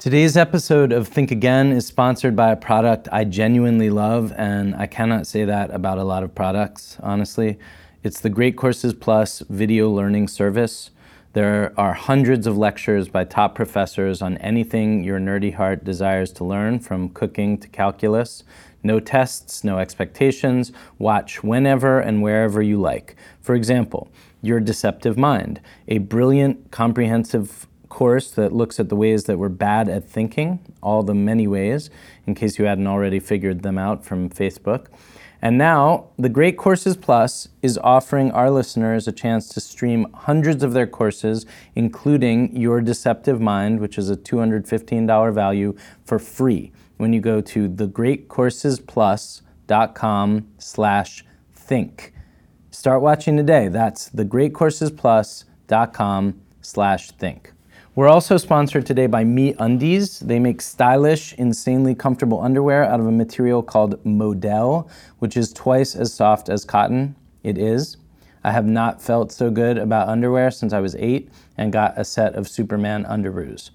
Today's episode of Think Again is sponsored by a product I genuinely love, and I cannot say that about a lot of products, honestly. It's the Great Courses Plus video learning service. There are hundreds of lectures by top professors on anything your nerdy heart desires to learn, from cooking to calculus. No tests, no expectations. Watch whenever and wherever you like. For example, Your Deceptive Mind, a brilliant, comprehensive course that looks at the ways that we're bad at thinking, all the many ways, in case you hadn't already figured them out from Facebook. And now, the Great Courses Plus is offering our listeners a chance to stream hundreds of their courses, including Your Deceptive Mind, which is a $215 value, for free when you go to thegreatcoursesplus.com slash think. Start watching today. That's thegreatcoursesplus.com slash think. We're also sponsored today by Me Undies. They make stylish, insanely comfortable underwear out of a material called Modal, which is twice as soft as cotton. It is. I have not felt so good about underwear since I was eight and got a set of Superman underoos.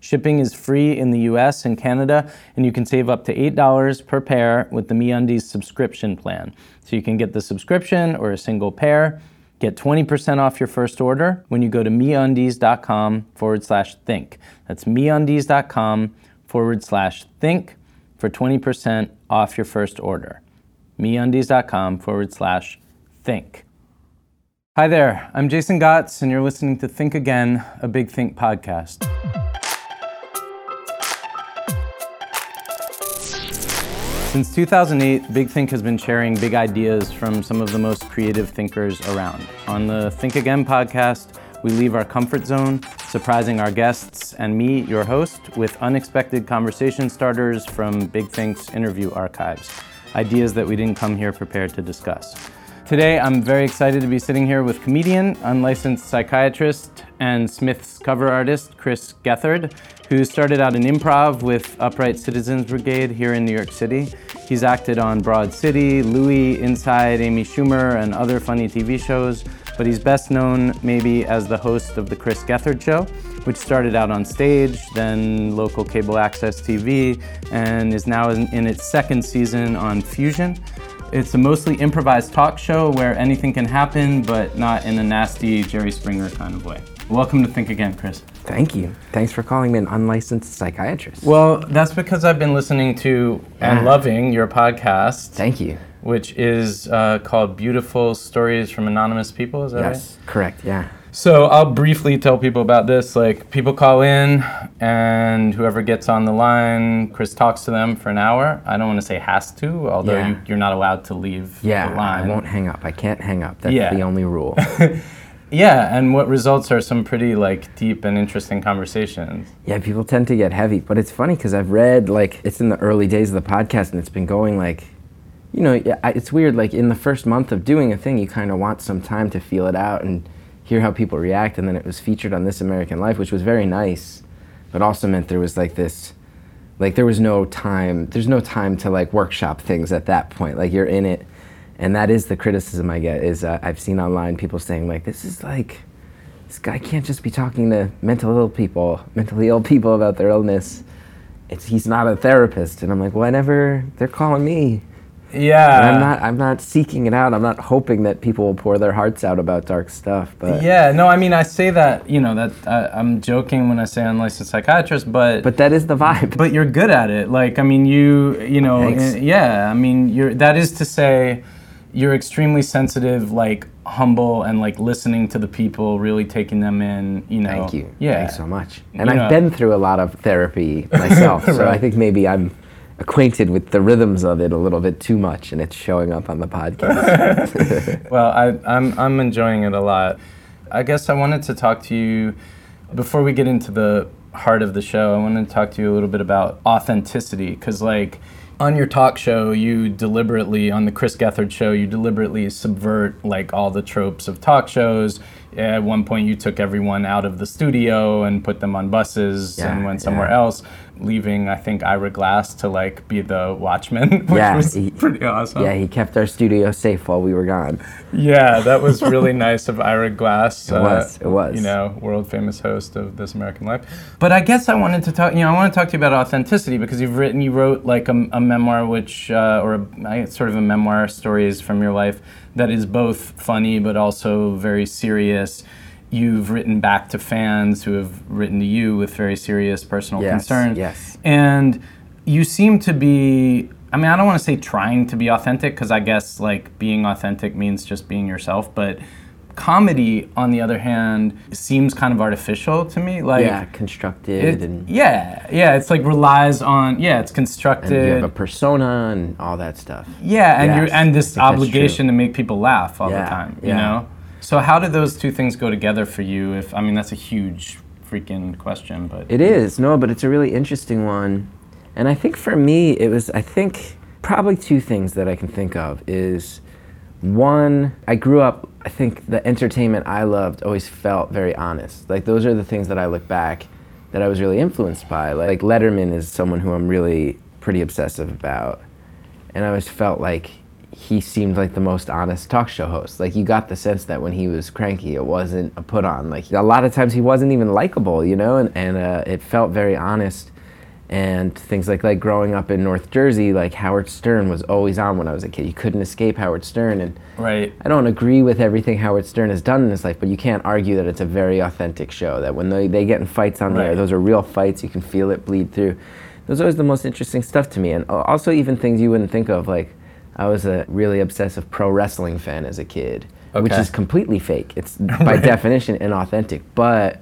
Shipping is free in the US and Canada, and you can save up to $8 per pair with the MeUndies subscription plan. So you can get the subscription or a single pair. Get 20% off your first order when you go to meundies.com forward slash think. That's meundies.com forward slash think for 20% off your first order. meundies.com forward slash think. Hi there, I'm Jason Gots, and you're listening to Think Again, a Big Think podcast. Since 2008, Big Think has been sharing big ideas from some of the most creative thinkers around. On the Think Again podcast, we leave our comfort zone, surprising our guests and me, your host, with unexpected conversation starters from Big Think's interview archives, ideas that we didn't come here prepared to discuss. Today, I'm very excited to be sitting here with comedian, unlicensed psychiatrist, and Smith's cover artist, Chris Gethard, who started out in improv with Upright Citizens Brigade here in New York City. He's acted on Broad City, Louie, Inside, Amy Schumer, and other funny TV shows, but he's best known maybe as the host of The Chris Gethard Show, which started out on stage, then local cable access TV, and is now in, in its second season on Fusion. It's a mostly improvised talk show where anything can happen, but not in a nasty Jerry Springer kind of way. Welcome to Think Again, Chris. Thank you. Thanks for calling me an unlicensed psychiatrist. Well, that's because I've been listening to and Ah. loving your podcast, Thank you. which is uh, called Beautiful Stories from Anonymous People. Is that right? Yes, correct. Yeah. So I'll briefly tell people about this. Like people call in, and whoever gets on the line, Chris talks to them for an hour. I don't want to say has to, although Yeah. you, you're not allowed to leave Yeah, the line. I won't hang up. I can't hang up. That's Yeah. the only rule. Yeah, and what results are some pretty like deep and interesting conversations. yeah, people tend to get heavy, but it's funny because I've read like it's in the early days of the podcast and it's been going like, you know, it's weird. Like in the first month of doing a thing, you kind of want some time to feel it out and hear how people react. And then it was featured on This American Life, which was very nice, but also meant there was like this like there was no time there's no time to like workshop things at that point. Like you're in it and that is the criticism i get is uh, i've seen online people saying like this is like this guy can't just be talking to mental ill people mentally ill people about their illness. It's he's not a therapist. And i'm like whenever they're calling me Yeah. and i'm not i'm not seeking it out i'm not hoping that people will pour their hearts out about dark stuff but Yeah, no, I mean, I say that, you know, that uh, I'm joking when I say unlicensed psychiatrist, but but that is the vibe but you're good at it. Like, I mean, you, you know, Thanks. yeah, I mean, you're, that is to say, you're extremely sensitive, like humble, and like listening to the people, really taking them in, you know. Thank you. Yeah. Thanks so much. And You I've been through a lot of therapy myself, so I think maybe I'm acquainted with the rhythms of it a little bit too much, and it's showing up on the podcast. Well, I, I'm, I'm enjoying it a lot. I guess I wanted to talk to you before we get into the heart of the show, I wanted to talk to you a little bit about authenticity because, like, on your talk show, you deliberately, on the Chris Gethard show, you deliberately subvert like all the tropes of talk shows. At one point, you took everyone out of the studio and put them on buses Yeah, and went somewhere yeah. else, leaving, I think, Ira Glass to like be the watchman, which Yeah, was he- pretty awesome. Yeah, he kept our studio safe while we were gone. Yeah, that was really nice of Ira Glass. It was, it was. You know, world famous host of This American Life. But I guess I wanted to talk. You know, I want to talk to you about authenticity because you've written, you wrote like a, a memoir, which uh, or a, sort of a memoir, stories from your life that is both funny but also very serious. You've written back to fans who have written to you with very serious personal Yes, concerns. yes. And you seem to be, I mean, I don't want to say trying to be authentic because I guess like being authentic means just being yourself, but comedy, on the other hand, seems kind of artificial to me. Like, yeah, constructed it- and, yeah, yeah, it's like relies on, yeah, it's and constructed. you have a persona and all that stuff. Yeah, and Yes, you're and this obligation to make people laugh all Yeah, the time. You yeah. know. So how did those two things go together for you? If I mean that's a huge freaking question, but It is, no, but it's a really interesting one. And I think for me, it was, I think, probably two things that I can think of is one, I grew up, I think the entertainment I loved always felt very honest. Like, those are the things that I look back that I was really influenced by. Like, Letterman is someone who I'm really pretty obsessive about. And I always felt like he seemed like the most honest talk show host. Like you got the sense that when he was cranky, it wasn't a put on. Like a lot of times he wasn't even likable, you know, and, and uh, it felt very honest. And things like like growing up in North Jersey, like Howard Stern was always on when I was a kid. You couldn't escape Howard Stern, and right. I don't agree with everything Howard Stern has done in his life, but you can't argue that it's a very authentic show. That when they, they get in fights on there, those are real fights. You can feel it bleed through. Those are always the most interesting stuff to me. And also, even things you wouldn't think of. Like, I was a really obsessive pro wrestling fan as a kid, which is completely fake. It's by definition inauthentic. But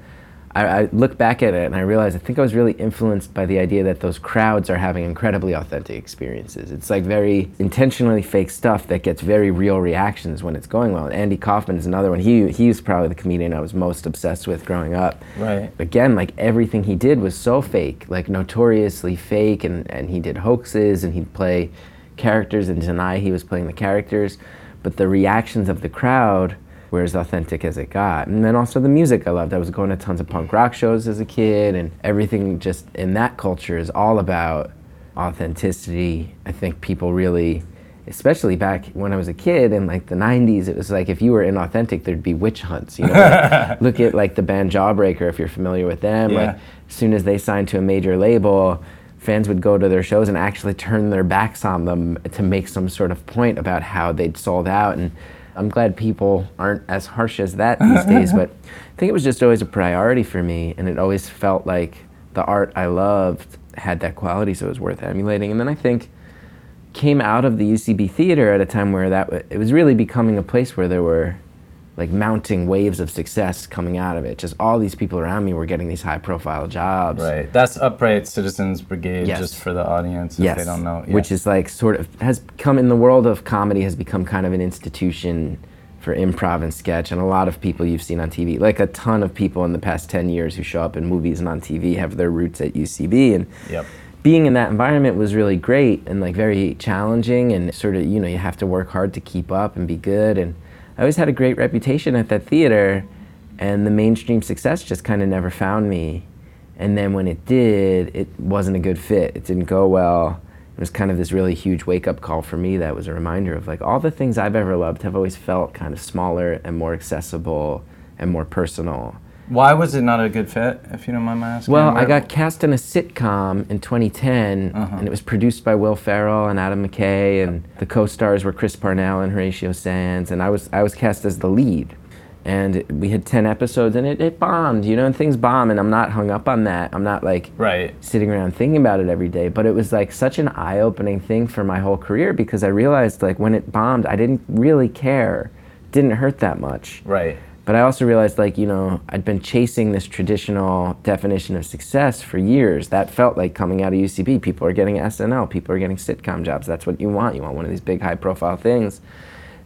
I, I look back at it and I realize I think I was really influenced by the idea that those crowds are having incredibly authentic experiences. It's like very intentionally fake stuff that gets very real reactions when it's going well. And Andy Kaufman is another one. He he was probably the comedian I was most obsessed with growing up. Right. Again, like everything he did was so fake, like notoriously fake, and, and he did hoaxes and he'd play characters and deny he was playing the characters. But the reactions of the crowd were as authentic as it got. And then also the music I loved. I was going to tons of punk rock shows as a kid, and everything just in that culture is all about authenticity. I think people really, especially back when I was a kid in like the 90s, it was like if you were inauthentic, there'd be witch hunts. You know, like, look at like the band Jawbreaker if you're familiar with them. Yeah. Like as soon as they signed to a major label, fans would go to their shows and actually turn their backs on them to make some sort of point about how they'd sold out. And I'm glad people aren't as harsh as that these days, but I think it was just always a priority for me, and it always felt like the art I loved had that quality, so it was worth emulating. And then I think came out of the UCB theater at a time where that w- it was really becoming a place where there were like mounting waves of success coming out of it. Just all these people around me were getting these high profile jobs. Right. That's Upright Citizens Brigade, Yes. just for the audience if Yes. they don't know. Yeah. Which is like sort of has come in the world of comedy has become kind of an institution for improv and sketch and a lot of people you've seen on TV. Like a ton of people in the past 10 years who show up in movies and on TV have their roots at UCB and Yep. being in that environment was really great and like very challenging and sort of you know you have to work hard to keep up and be good and i always had a great reputation at that theater and the mainstream success just kind of never found me. And then when it did it wasn't a good fit. It didn't go well. It was kind of this really huge wake-up call for me that was a reminder of like all the things i've ever loved have always felt kind of smaller and more accessible and more personal Why was it not a good fit, if you don't mind my asking? well, I got cast in a sitcom in 2010, uh-huh. and it was produced by Will Ferrell and Adam McKay, and the co-stars were Chris Parnell and Horatio Sanz, and I was I was cast as the lead. And it- we had 10 episodes, and it, it bombed, you know, and things bomb, and I'm not hung up on that. I'm not like Right. sitting around thinking about it every day, but it was like such an eye-opening thing for my whole career because I realized like when it bombed, I didn't really care. It didn't hurt that much. Right. But I also realized, like, you know, I'd been chasing this traditional definition of success for years. That felt like coming out of UCB. People are getting SNL, people are getting sitcom jobs. That's what you want. You want one of these big, high profile things.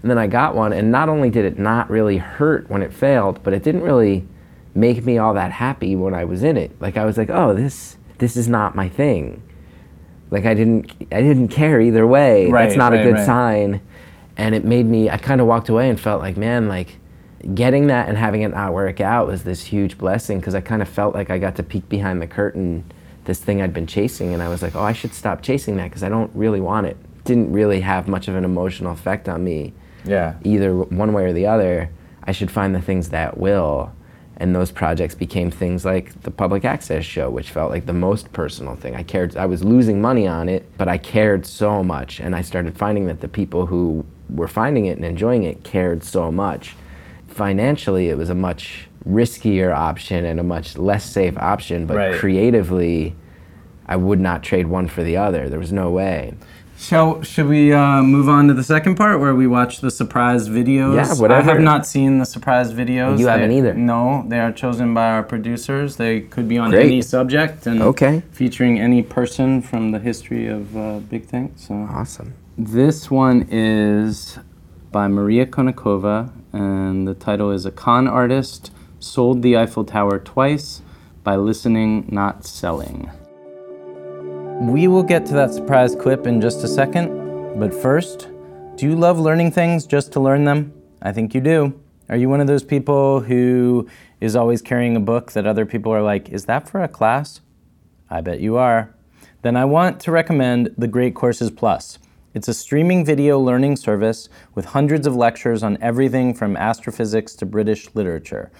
And then I got one, and not only did it not really hurt when it failed, but it didn't really make me all that happy when I was in it. Like I was like, oh, this this is not my thing. Like I didn't I didn't care either way. Right, That's not right, a good right. sign. And it made me I kind of walked away and felt like, man, like getting that and having it not work out was this huge blessing because I kind of felt like I got to peek behind the curtain this thing I'd been chasing and I was like, oh, I should stop chasing that because I don't really want it. Didn't really have much of an emotional effect on me Yeah. either one way or the other, I should find the things that will. And those projects became things like the public access show, which felt like the most personal thing. I cared, I was losing money on it, but I cared so much. And I started finding that the people who were finding it and enjoying it cared so much. Financially, it was a much riskier option and a much less safe option, but Right. creatively, I would not trade one for the other. There was no way. Shall should we uh, move on to the second part where we watch the surprise videos? Yeah, I have not seen the surprise videos. You haven't either. No, they are chosen by our producers. They could be on Great. any subject and Okay. featuring any person from the history of uh, Big Think. So Awesome. this one is by Maria Konnikova, and the title is "A Con Artist Sold the Eiffel Tower Twice by Listening, Not Selling." We will get to that surprise clip in just a second, but first, do you love learning things just to learn them? I think you do. Are you one of those people who is always carrying a book that other people are like, is that for a class? I bet you are. Then I want to recommend the Great Courses Plus. It's a streaming video learning service with hundreds of lectures on everything from astrophysics to British literature.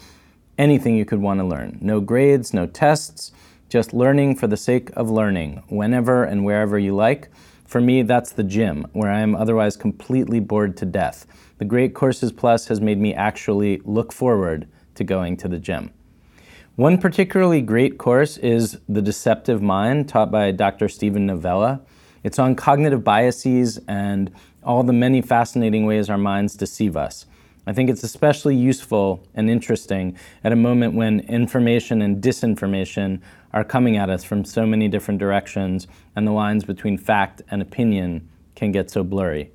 Anything you could want to learn. No grades, no tests, just learning for the sake of learning, whenever and wherever you like. For me, that's the gym, where I am otherwise completely bored to death. The Great Courses Plus has made me actually look forward to going to the gym. One particularly great course is The Deceptive Mind, taught by Dr. Steven Novella. It's on cognitive biases and all the many fascinating ways our minds deceive us. I think it's especially useful and interesting at a moment when information and disinformation are coming at us from so many different directions and the lines between fact and opinion can get so blurry.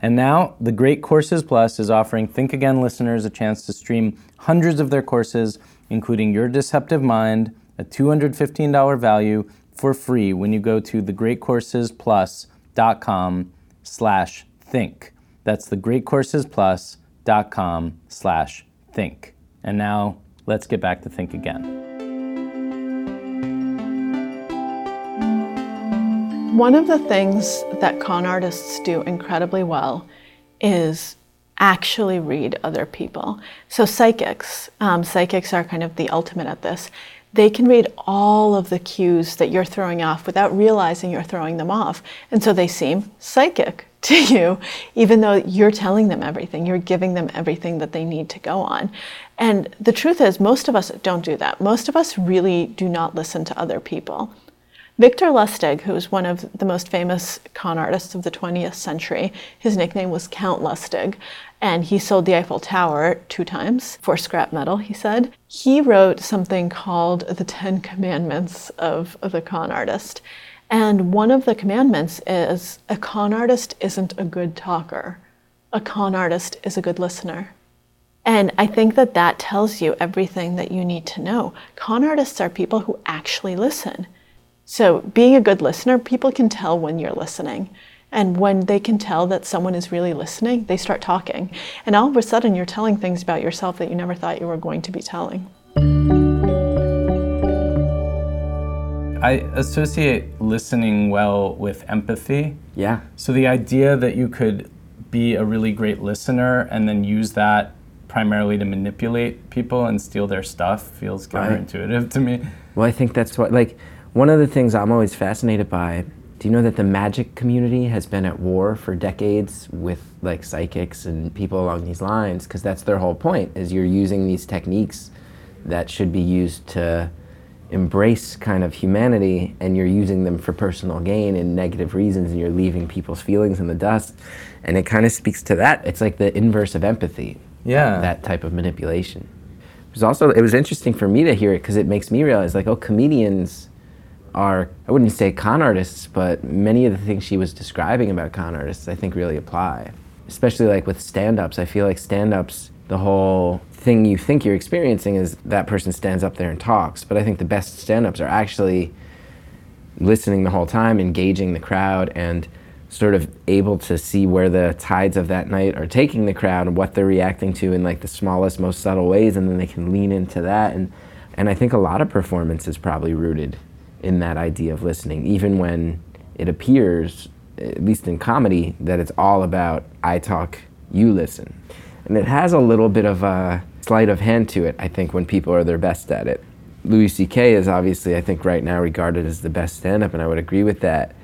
And now, the Great Courses Plus is offering Think Again listeners a chance to stream hundreds of their courses, including Your Deceptive Mind, a $215 value, for free when you go to thegreatcoursesplus.com slash think. That's thegreatcoursesplus.com slash think. And now, let's get back to Think Again. One of the things that con artists do incredibly well is actually read other people. So, psychics, um, psychics are kind of the ultimate at this. They can read all of the cues that you're throwing off without realizing you're throwing them off. And so they seem psychic to you, even though you're telling them everything, you're giving them everything that they need to go on. And the truth is, most of us don't do that. Most of us really do not listen to other people. Victor Lustig, who was one of the most famous con artists of the 20th century, his nickname was Count Lustig, and he sold the Eiffel Tower two times for scrap metal, he said. He wrote something called the Ten Commandments of the con artist. And one of the commandments is a con artist isn't a good talker, a con artist is a good listener. And I think that that tells you everything that you need to know. Con artists are people who actually listen. So, being a good listener, people can tell when you're listening. And when they can tell that someone is really listening, they start talking. And all of a sudden, you're telling things about yourself that you never thought you were going to be telling. I associate listening well with empathy. Yeah. So the idea that you could be a really great listener and then use that primarily to manipulate people and steal their stuff feels counterintuitive to me. Well, I think that's what, like, one of the things I'm always fascinated by. Do you know that the magic community has been at war for decades with like psychics and people along these lines? Because that's their whole point: is you're using these techniques that should be used to embrace kind of humanity, and you're using them for personal gain and negative reasons, and you're leaving people's feelings in the dust. And it kind of speaks to that. It's like the inverse of empathy. Yeah. That type of manipulation. It was also it was interesting for me to hear it because it makes me realize like oh comedians are I wouldn't say con artists but many of the things she was describing about con artists I think really apply especially like with stand-ups I feel like stand-ups the whole thing you think you're experiencing is that person stands up there and talks. But I think the best stand ups are actually listening the whole time, engaging the crowd, and sort of able to see where the tides of that night are taking the crowd and what they're reacting to in like the smallest, most subtle ways, and then they can lean into that. And and I think a lot of performance is probably rooted in that idea of listening, even when it appears, at least in comedy, that it's all about I talk, you listen. And it has a little bit of a sleight of hand to it, I think, when people are their best at it. Louis C.K. is obviously, I think, right now regarded as the best stand up, and I would agree with that.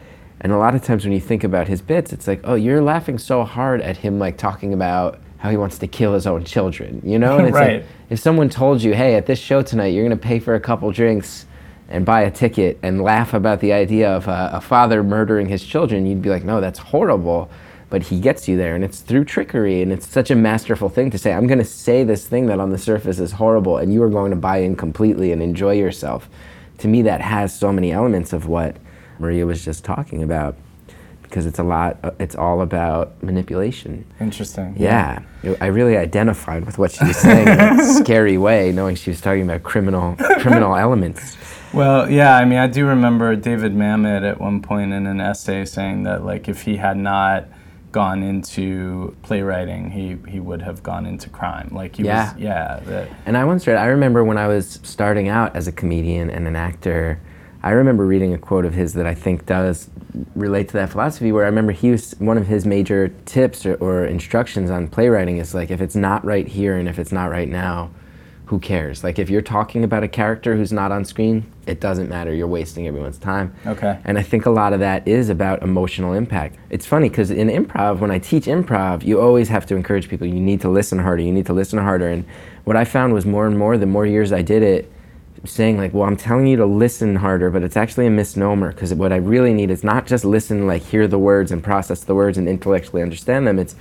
And a lot of times when you think about his bits, it's like, oh, you're laughing so hard at him, like talking about how he wants to kill his own children, you know? And it's Right. like, if someone told you, hey, at this show tonight, you're going to pay for a couple drinks and buy a ticket and laugh about the idea of a, a father murdering his children, you'd be like, no, that's horrible. But he gets you there, and it's through trickery, and it's such a masterful thing to say, I'm going to say this thing that on the surface is horrible, and you are going to buy in completely and enjoy yourself. To me, that has so many elements of what Maria was just talking about, because it's a lot, it's all about manipulation. Interesting. Yeah, I really identified with what she was saying in a scary way, knowing she was talking about criminal criminal elements. Well, yeah, I mean, I do remember David Mamet at one point in an essay saying that, like, if he had not gone into playwriting, he, he would have gone into crime. Like, he Yeah. was, yeah. That, And I once read, I remember when I was starting out as a comedian and an actor, I remember reading a quote of his that I think does relate to that philosophy, where I remember he was, one of his major tips or, or instructions on playwriting is like, if it's not right here and if it's not right now, who cares? Like, if you're talking about a character who's not on screen, it doesn't matter. You're wasting everyone's time. Okay. And I think a lot of that is about emotional impact. It's funny because in improv, when I teach improv, you always have to encourage people. You need to listen harder. You need to listen harder. And what I found was more and more, the more years I did it, saying like, well, I'm telling you to listen harder, but it's actually a misnomer because what I really need is not just listen, like hear the words and process the words and intellectually understand them. It's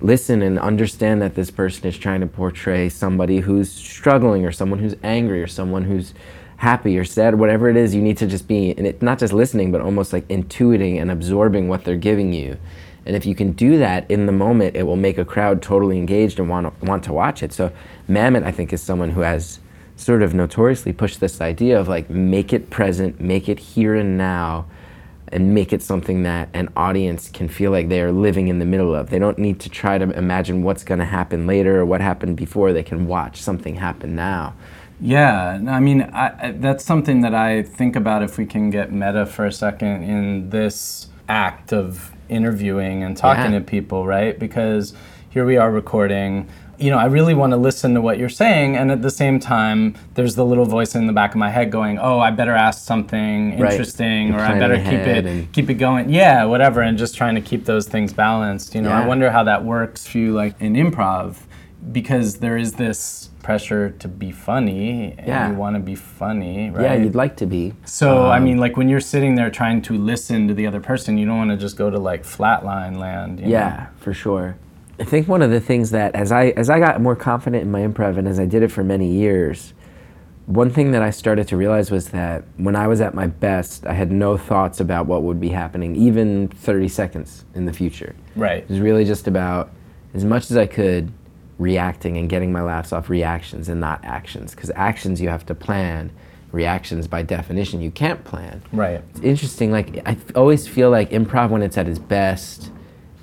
listen and understand that this person is trying to portray somebody who's struggling or someone who's angry or someone who's happy or sad, whatever it is, you need to just be, and it's not just listening, but almost like intuiting and absorbing what they're giving you. And if you can do that in the moment, it will make a crowd totally engaged and want to, want to watch it. So Mamet, I think, is someone who has sort of notoriously pushed this idea of like make it present, make it here and now, and make it something that an audience can feel like they are living in the middle of. They don't need to try to imagine what's going to happen later or what happened before. They can watch something happen now. Yeah, I mean, I, that's something that I think about if we can get meta for a second in this act of interviewing and talking Yeah. to people, right? Because here we are recording. You know, I really want to listen to what you're saying, and at the same time, there's the little voice in the back of my head going, "Oh, I better ask something Right. interesting, or I better keep it and- keep it going." Yeah, whatever, and just trying to keep those things balanced. You know, I wonder how that works for you, like in improv, because there is this pressure to be funny, and Yeah. you want to be funny, right? Yeah, you'd like to be. So I Um, mean, like when you're sitting there trying to listen to the other person, you don't want to just go to like flatline land. you know? Yeah, for sure. I think one of the things that as I as I got more confident in my improv and as I did it for many years, one thing that I started to realize was that when I was at my best, I had no thoughts about what would be happening even 30 seconds in the future. Right. It was really just about as much as I could reacting and getting my laughs off reactions and not actions because actions you have to plan, reactions by definition you can't plan. Right. It's interesting. Like I always feel like improv when it's at its best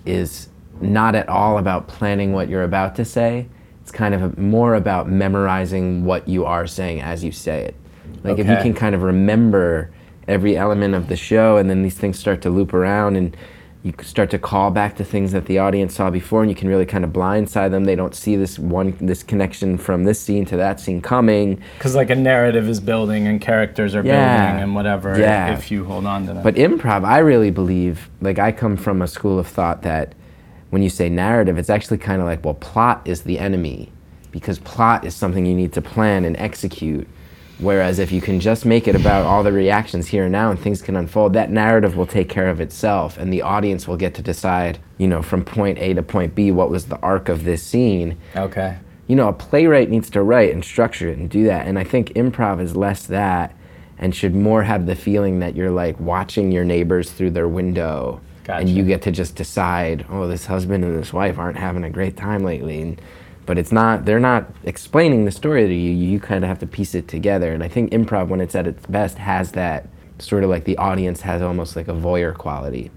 is not at all about planning what you're about to say. It's kind of a, more about memorizing what you are saying as you say it. Like if you can kind of remember every element of the show, and then these things start to loop around, and you start to call back to things that the audience saw before, and you can really kind of blindside them. They don't see this one this connection from this scene to that scene coming. Because like a narrative is building and characters are Yeah. building and whatever. Yeah. If you hold on to that. But improv, I really believe, like I come from a school of thought that when you say narrative, it's actually kind of like, well, plot is the enemy because plot is something you need to plan and execute. Whereas if you can just make it about all the reactions here and now and things can unfold, that narrative will take care of itself and the audience will get to decide, you know, from point A to point B, what was the arc of this scene okay. you know, a playwright needs to write and structure it and do that. And I think improv is less that and should more have the feeling that you're like watching your neighbors through their window. And you get to just decide, oh, this husband and this wife aren't having a great time lately. And but it's not they're not explaining the story to you. You kind of have to piece it together. And i think improv when it's at its best has that sort of like the audience has almost like a voyeur quality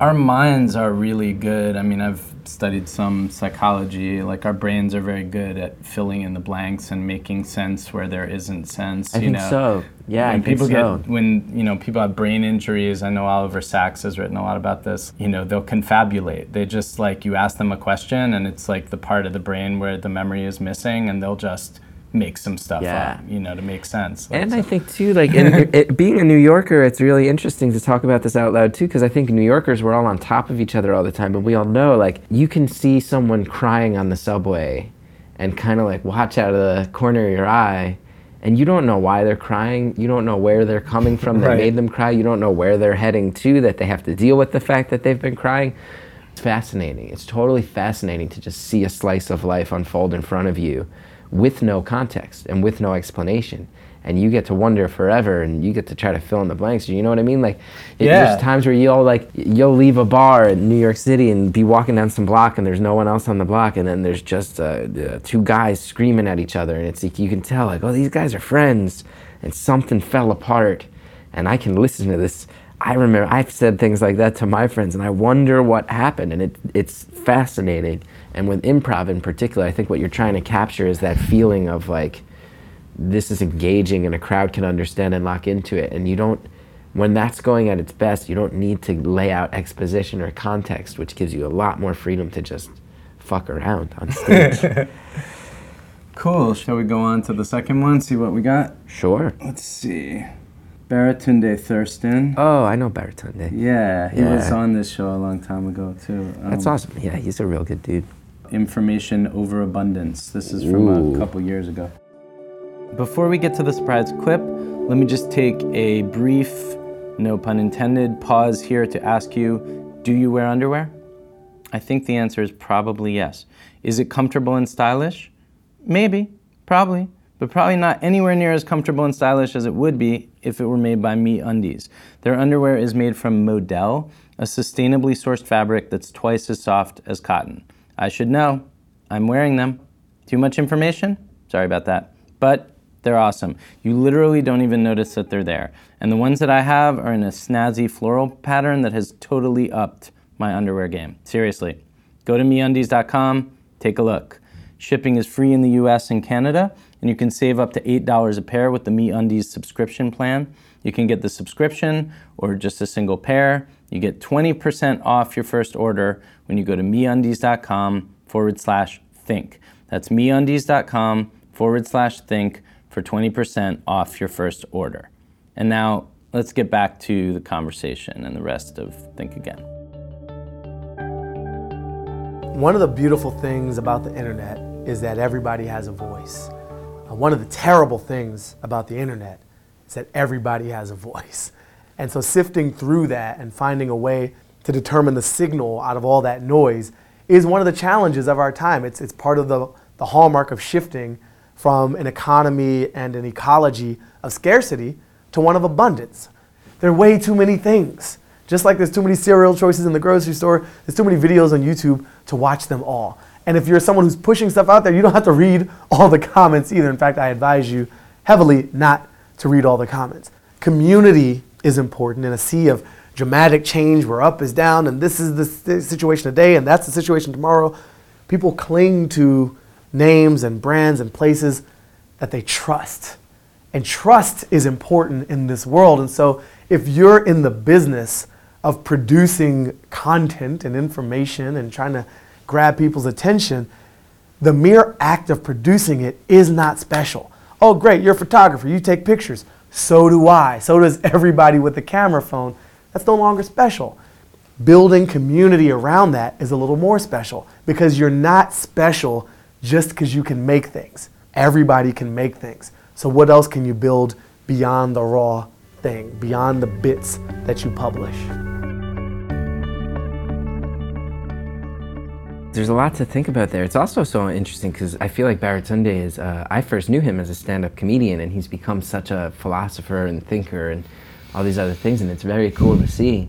our minds are really good. I mean, I've studied some psychology. Like our brains are very good at filling in the blanks and making sense where there isn't sense. I you think know? so. Yeah, when I think people so. get when you know people have brain injuries. I know Oliver Sacks has written a lot about this. You know, they'll confabulate. They just like you ask them a question, and it's like the part of the brain where the memory is missing, and they'll just make some stuff Yeah. up. You know, to make sense. Like, And so- I think too, like in, it, being a New Yorker, it's really interesting to talk about this out loud too, because I think New Yorkers we're all on top of each other all the time, but we all know like you can see someone crying on the subway, and kind of like watch out of the corner of your eye, and you don't know why they're crying, you don't know where they're coming from that Right. made them cry, you don't know where they're heading to that they have to deal with the fact that they've been crying. It's fascinating. It's totally fascinating to just see a slice of life unfold in front of you with no context and with no explanation. And you get to wonder forever and you get to try to fill in the blanks. You know what I mean? Like, it, Yeah. there's times where you'll like, you'll leave a bar in New York City and be walking down some block and there's no one else on the block. And then there's just uh, uh, two guys screaming at each other. And it's like, you can tell, like, oh, these guys are friends. And something fell apart. And I can listen to this I remember I've said things like that to my friends, and I wonder what happened. And it, it's fascinating. And with improv in particular, I think what you're trying to capture is that feeling of like, this is engaging and a crowd can understand and lock into it. And you don't, when that's going at its best, you don't need to lay out exposition or context, which gives you a lot more freedom to just fuck around on stage. cool. Shall we go on to the second one? See what we got. sure. Let's see. Baratunde Thurston. Oh, I know Baratunde. Yeah, he was on this show a long time ago too. That's Um, awesome. Yeah, he's a real good dude. Information overabundance. This is from Ooh. a couple years ago. Before we get to the surprise clip, let me just take a brief, no pun intended, pause here to ask you do you wear underwear? I think the answer is probably yes. Is it comfortable and stylish? Maybe, probably, but probably not anywhere near as comfortable and stylish as it would be if it were made by Me Undies. Their underwear is made from Modal, a sustainably sourced fabric that's twice as soft as cotton. I should know. I'm wearing them. Too much information? Sorry about that. But they're awesome. You literally don't even notice that they're there. And the ones that I have are in a snazzy floral pattern that has totally upped my underwear game. Seriously. Go to meundies.com, take a look. Shipping is free in the US and Canada, and you can save up to $8 a pair with the MeUndies subscription plan. You can get the subscription or just a single pair. You get 20% off your first order when you go to meundies.com forward slash think. That's meundies.com forward slash think for 20% off your first order. And now let's get back to the conversation and the rest of Think Again. One of the beautiful things about the internet is that everybody has a voice. Uh, one of the terrible things about the internet is that everybody has a voice. And so sifting through that and finding a way to determine the signal out of all that noise is one of the challenges of our time. It's, it's part of the, the hallmark of shifting from an economy and an ecology of scarcity to one of abundance. There are way too many things. Just like there's too many cereal choices in the grocery store, there's too many videos on YouTube to watch them all. And if you're someone who's pushing stuff out there, you don't have to read all the comments either. In fact, I advise you heavily not to read all the comments. Community is important in a sea of dramatic change where up is down and this is the situation today and that's the situation tomorrow. People cling to names and brands and places that they trust. And trust is important in this world. And so if you're in the business of producing content and information and trying to grab people's attention, the mere act of producing it is not special. Oh, great, you're a photographer, you take pictures. So do I. So does everybody with a camera phone. That's no longer special. Building community around that is a little more special because you're not special just because you can make things. Everybody can make things. So, what else can you build beyond the raw thing, beyond the bits that you publish? There's a lot to think about there. It's also so interesting because I feel like Baratunde is. Uh, I first knew him as a stand-up comedian, and he's become such a philosopher and thinker and all these other things, and it's very cool to see.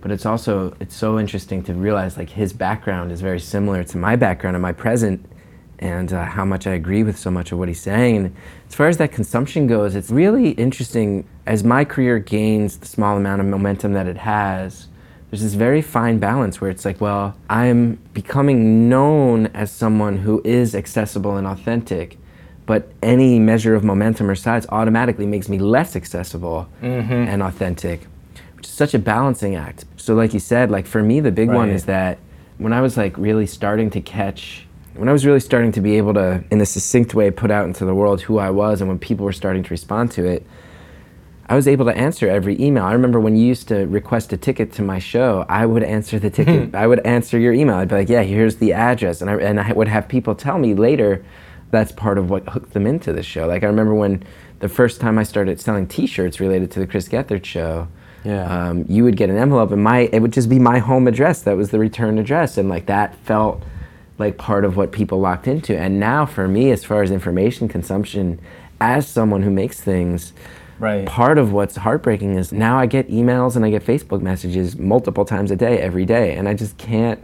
But it's also it's so interesting to realize like his background is very similar to my background and my present, and uh, how much I agree with so much of what he's saying. And as far as that consumption goes, it's really interesting as my career gains the small amount of momentum that it has. There's this very fine balance where it's like, well, I'm becoming known as someone who is accessible and authentic, but any measure of momentum or size automatically makes me less accessible mm-hmm. and authentic, which is such a balancing act. So, like you said, like for me, the big one is that when I was like really starting to catch, when I was really starting to be able to, in a succinct way, put out into the world who I was, and when people were starting to respond to it, I was able to answer every email. I remember when you used to request a ticket to my show, I would answer the ticket. I would answer your email. I'd be like, "Yeah, here's the address," and I and I would have people tell me later. That's part of what hooked them into the show. Like I remember when the first time I started selling T-shirts related to the Chris Gethard show. Yeah. Um, you would get an envelope, and my it would just be my home address. That was the return address, and like that felt like part of what people locked into. And now for me, as far as information consumption, as someone who makes things, Right. part of what's heartbreaking is now I get emails and I get Facebook messages multiple times a day, every day, and I just can't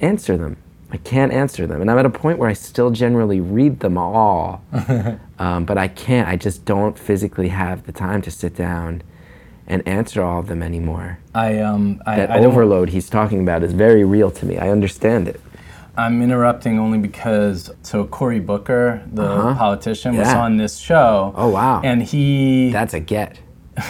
answer them. I can't answer them. And I'm at a point where I still generally read them all, um, but I can't. I just don't physically have the time to sit down and answer all of them anymore. I um I, That I overload he's talking about is very real to me. I understand it. I'm interrupting only because so Cory Booker, the Uh-huh. politician, was on this show. Oh, wow. And he That's a get.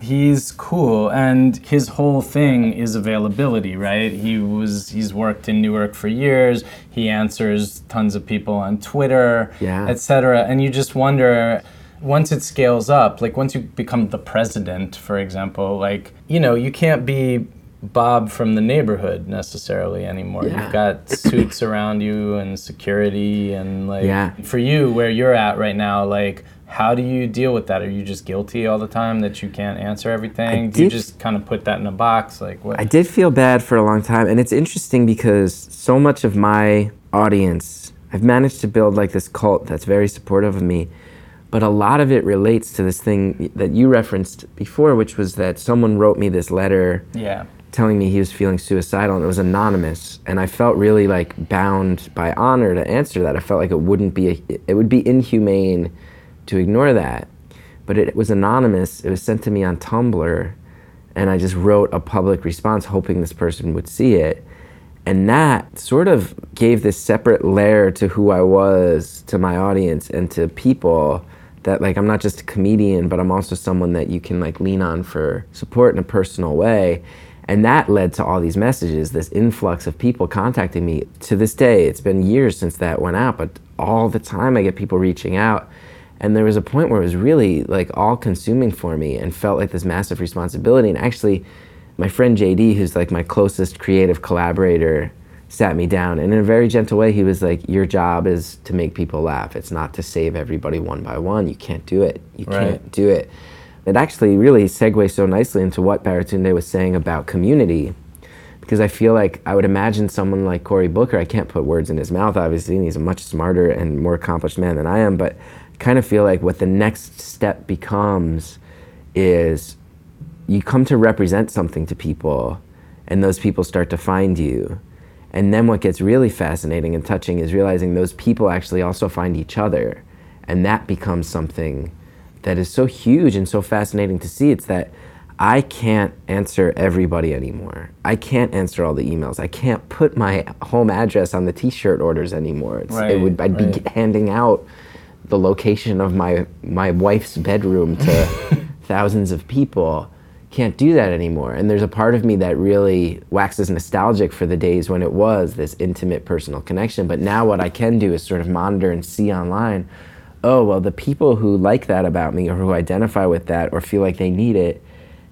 he's cool and his whole thing is availability right he was he's worked in newark for years he answers tons of people on twitter Yeah. etc and you just wonder once it scales up like once you become the president for example like you know you can't be bob from the neighborhood necessarily anymore. Yeah. you've got suits around you and security and like Yeah. for you where you're at right now like how do you deal with that? Are you just guilty all the time that you can't answer everything? Do you just kind of put that in a box? Like what I did feel bad for a long time, and it's interesting because so much of my audience, I've managed to build like this cult that's very supportive of me, but a lot of it relates to this thing that you referenced before, which was that someone wrote me this letter yeah telling me he was feeling suicidal and it was anonymous. And i felt really like bound by honor to answer that. I felt like it wouldn't be it would be inhumane to ignore that. But it was anonymous. It was sent to me on tumblr and i just wrote a public response hoping this person would see it. And that sort of gave this separate layer to who i was to my audience and to people that like i'm not just a comedian but i'm also someone that you can like lean on for support in a personal way and that led to all these messages this influx of people contacting me. To this day it's been years since that went out but all the time i get people reaching out. And there was a point where it was really like all consuming for me and felt like this massive responsibility. And actually my friend jd who's like my closest creative collaborator sat me down. And in a very gentle way he was like your job is to make people laugh. It's not to save everybody one by one. You can't do it. You Right. can't do it it actually really segues so nicely into what Baratunde was saying about community because I feel like I would imagine someone like Cory Booker, I can't put words in his mouth, obviously, and he's a much smarter and more accomplished man than I am, but I kind of feel like what the next step becomes is you come to represent something to people, and those people start to find you. And then what gets really fascinating and touching is realizing those people actually also find each other. And that becomes something that is so huge and so fascinating to see. It's that I can't answer everybody anymore. I can't answer all the emails. I can't put my home address on the t-shirt orders anymore. It's, it would I'd right. be handing out the location of my my wife's bedroom to thousands of people. Can't do that anymore. And there's a part of me that really waxes nostalgic for the days when it was this intimate personal connection. But now what I can do is sort of monitor and see online oh, well, the people who like that about me or who identify with that or feel like they need it,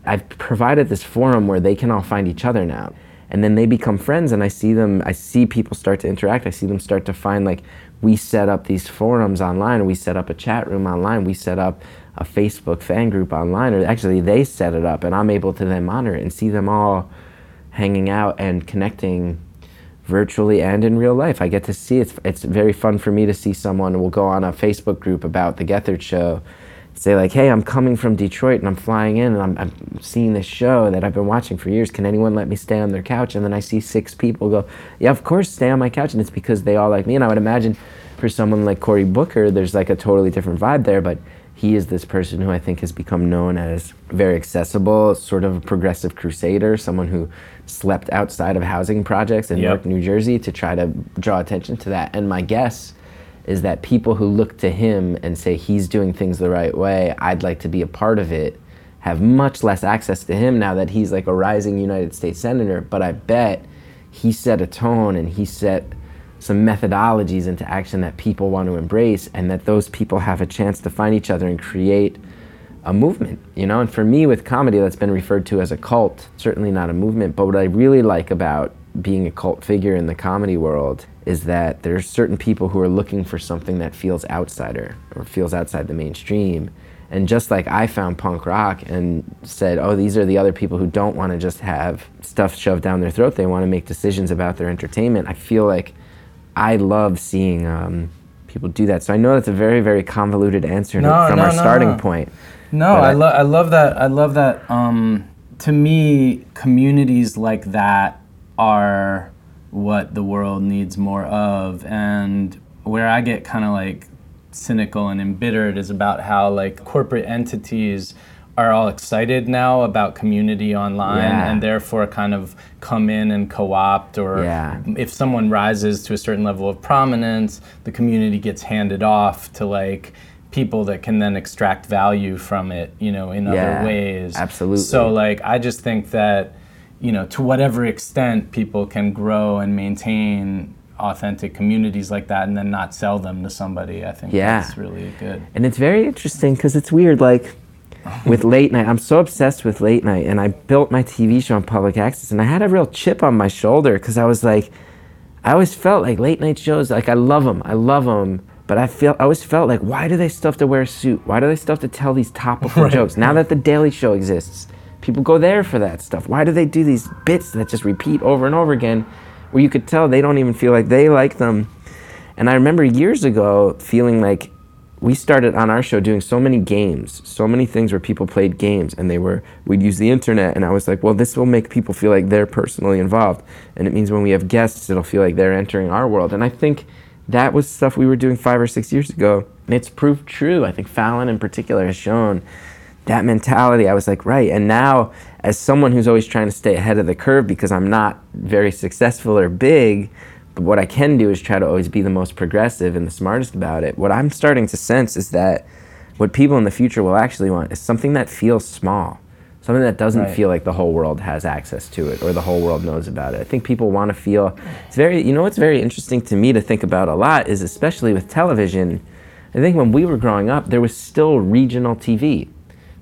I've provided this forum where they can all find each other now. And then they become friends, and I see them, I see people start to interact. I see them start to find like, we set up these forums online, we set up a chat room online, we set up a Facebook fan group online, or actually they set it up, and I'm able to then monitor it and see them all hanging out and connecting virtually and in real life. I get to see it's it's very fun for me to see someone will go on a Facebook group about the Gethard show, say like, "Hey, I'm coming from Detroit and I'm flying in and I'm, I'm seeing this show that I've been watching for years. Can anyone let me stay on their couch?" And then I see six people go, "Yeah, of course, stay on my couch." And it's because they all like me. And I would imagine for someone like Cory Booker, there's like a totally different vibe there, but he is this person who I think has become known as very accessible, sort of a progressive crusader, someone who slept outside of housing projects in Yep. Newark, New Jersey to try to draw attention to that. And my guess is that people who look to him and say he's doing things the right way, I'd like to be a part of it, have much less access to him now that he's like a rising United States senator. But I bet he set a tone and he set some methodologies into action that people want to embrace and that those people have a chance to find each other and create a movement, you know? And for me with comedy that's been referred to as a cult, certainly not a movement, but what I really like about being a cult figure in the comedy world is that there's certain people who are looking for something that feels outsider or feels outside the mainstream. And just like I found punk rock and said, oh, these are the other people who don't want to just have stuff shoved down their throat, they want to make decisions about their entertainment. I feel like I love seeing um, people do that. So I know that's a very, very convoluted answer No, from no, our no, starting point. No, But I, I- lo- I love that. I love that. Um, to me, communities like that are what the world needs more of. And where I get kind of like cynical and embittered is about how like corporate entities are all excited now about community online Yeah. and therefore kind of come in and co-opt or Yeah. if someone rises to a certain level of prominence, the community gets handed off to like people that can then extract value from it, you know, in Yeah, other ways. absolutely. So like I just think that, you know, to whatever extent people can grow and maintain authentic communities like that and then not sell them to somebody, I think Yeah. that's really good. And it's very interesting because it's weird. Like with late night, I'm so obsessed with late night, and I built my TV show on public access, and I had a real chip on my shoulder because I was like, I always felt like late night shows, like I love them, I love them, but I feel I always felt like, why do they still have to wear a suit? Why do they still have to tell these topical jokes? Now that the Daily Show exists, people go there for that stuff. Why do they do these bits that just repeat over and over again, where you could tell they don't even feel like they like them? And I remember years ago feeling like we started on our show doing so many games, so many things where people played games and they were, we'd use the internet. And I was like, well, this will make people feel like they're personally involved. And it means when we have guests, it'll feel like they're entering our world. And I think that was stuff we were doing five or six years ago. And it's proved true. I think Fallon in particular has shown that mentality. I was like, right. And now, as someone who's always trying to stay ahead of the curve because I'm not very successful or big, but what I can do is try to always be the most progressive and the smartest about it. What I'm starting to sense is that what people in the future will actually want is something that feels small, something that doesn't Right. feel like the whole world has access to it or the whole world knows about it. I think people want to feel it's very, you know, what's very interesting to me to think about a lot is especially with television. I think when we were growing up, there was still regional TV.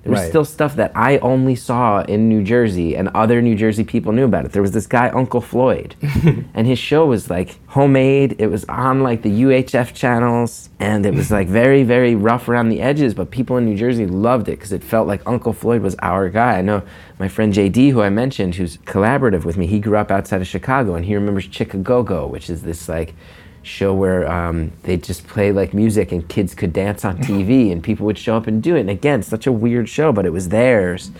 There was Right. still stuff that I only saw in New Jersey and other New Jersey people knew about it. There was this guy, Uncle Floyd, and his show was like homemade. It was on like the UHF channels, and it was like very, very rough around the edges, but people in New Jersey loved it because it felt like Uncle Floyd was our guy. I know my friend JD, who I mentioned, who's collaborative with me, he grew up outside of Chicago, and he remembers Chic-a-Go-Go, which is this like show where um, they just play like music and kids could dance on TV and people would show up and do it. And again, such a weird show, but it was theirs.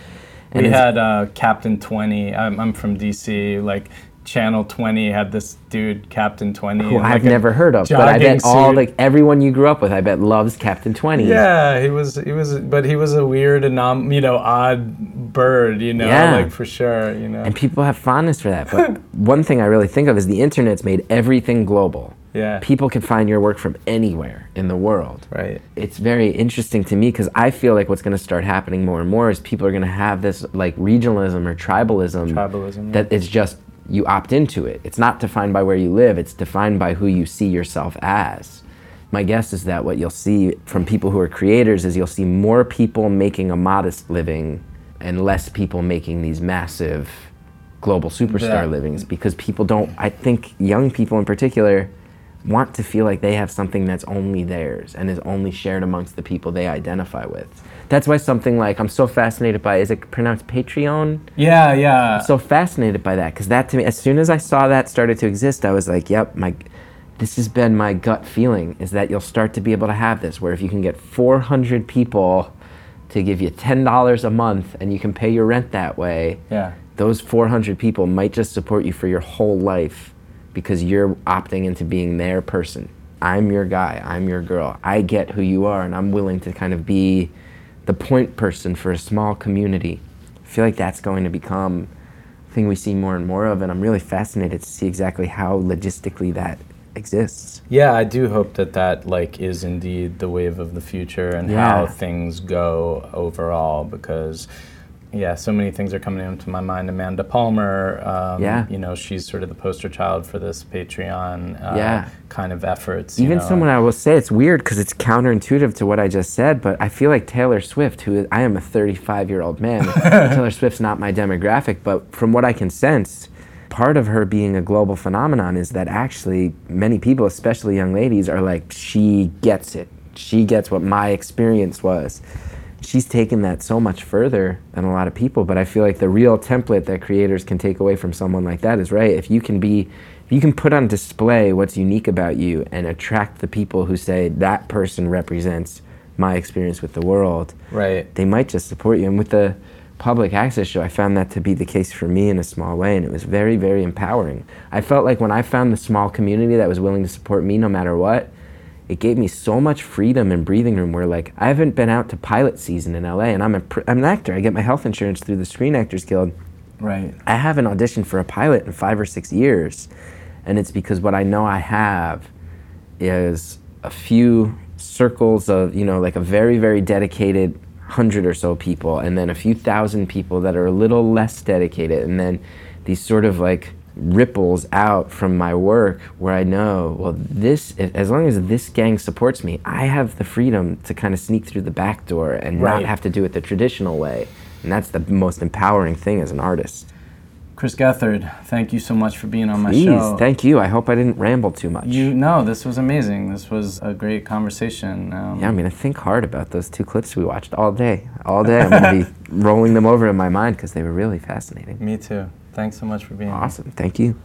And we had uh, Captain 20. I'm, I'm from DC. Like, Channel 20 had this dude, Captain 20. who I've a never heard of, but I bet all suit. like everyone you grew up with, I bet loves Captain Twenty. Yeah, he was. He was, but he was a weird, anom- you know, odd bird. You know, Yeah. like for sure. You know. And people have fondness for that. But one thing I really think of is the internet's made everything global. Yeah. People can find your work from anywhere in the world. Right. It's very interesting to me because I feel like what's going to start happening more and more is people are going to have this like regionalism or tribalism. Tribalism, That it's just you opt into it. It's not defined by where you live. It's defined by who you see yourself as. My guess is that what you'll see from people who are creators is you'll see more people making a modest living and less people making these massive global superstar Yeah. livings because people don't I think young people in particular want to feel like they have something that's only theirs and is only shared amongst the people they identify with. That's why something like I'm so fascinated by is it pronounced Patreon? Yeah, yeah. I'm so fascinated by that because that to me as soon as i saw that started to exist i was like yep my this has been my gut feeling is that you'll start to be able to have this where if you can get 400 people to give you $10 a month and you can pay your rent that way, Yeah. those 400 people might just support you for your whole life because you're opting into being their person. I'm your guy, I'm your girl. I get who you are and I'm willing to kind of be the point person for a small community. I feel like that's going to become a thing we see more and more of and I'm really fascinated to see exactly how logistically that exists. Yeah, I do hope that that like is indeed the wave of the future and Yeah. how things go overall because yeah, so many things are coming into my mind. Amanda Palmer, um, Yeah. you know, she's sort of the poster child for this Patreon uh, Yeah. kind of efforts. Even know. someone I will say it's weird because it's counterintuitive to what I just said, but I feel like Taylor Swift, who is, I am a 35 year old man, Taylor Swift's not my demographic, but from what I can sense, part of her being a global phenomenon is that actually many people, especially young ladies, are like, she gets it. She gets what my experience was. She's taken that so much further than a lot of people, but I feel like the real template that creators can take away from someone like that is right. If you can be if you can put on display what's unique about you and attract the people who say that person represents my experience with the world, Right. they might just support you. And with the public access show, I found that to be the case for me in a small way, and it was very, very empowering. I felt like when I found the small community that was willing to support me no matter what, it gave me so much freedom and breathing room where like I haven't been out to pilot season in LA and I'm a pr- I'm an actor. I get my health insurance through the Screen Actors Guild. Right. I haven't auditioned for a pilot in five or six years. And it's because what I know I have is a few circles of, you know, like a very, very dedicated hundred or so people, and then a few thousand people that are a little less dedicated, and then these sort of like ripples out from my work where I know, well, this, as long as this gang supports me, I have the freedom to kind of sneak through the back door and Right. not have to do it the traditional way. And that's the most empowering thing as an artist. Chris Gethard, thank you so much for being on my Please, show. thank you. I hope I didn't ramble too much. you no, this was amazing. This was a great conversation. Um, yeah, I'm gonna think hard about those two clips we watched all day. All day, I'm gonna be rolling them over in my mind because they were really fascinating. Me too. Thanks so much for being here. Awesome, thank you.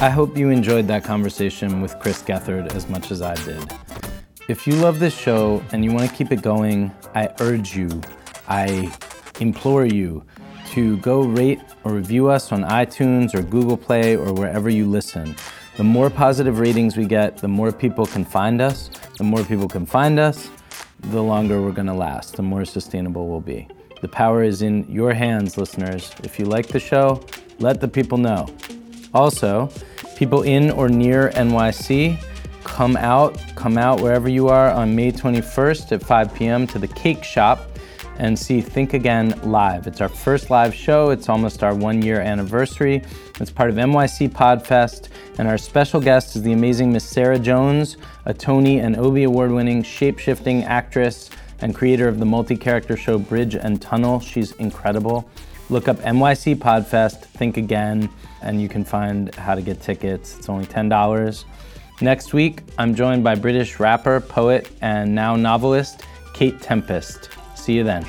I hope you enjoyed that conversation with Chris Gethard as much as I did. If you love this show and you want to keep it going, I urge you, I implore you to go rate or review us on iTunes or Google Play or wherever you listen. The more positive ratings we get, the more people can find us. The more people can find us, the longer we're going to last, the more sustainable we'll be. The power is in your hands, listeners. If you like the show, let the people know. Also, people in or near NYC, come out, come out wherever you are on May 21st at 5 p.m. to the Cake Shop and see Think Again live. It's our first live show. It's almost our one year anniversary. It's part of NYC Podfest, and our special guest is the amazing Miss Sarah Jones, a Tony and Obie Award winning shape shifting actress and creator of the multi character show Bridge and Tunnel. She's incredible. Look up NYC Podfest, Think Again, and you can find how to get tickets. It's only $10. Next week, I'm joined by British rapper, poet, and now novelist Kate Tempest. See you then.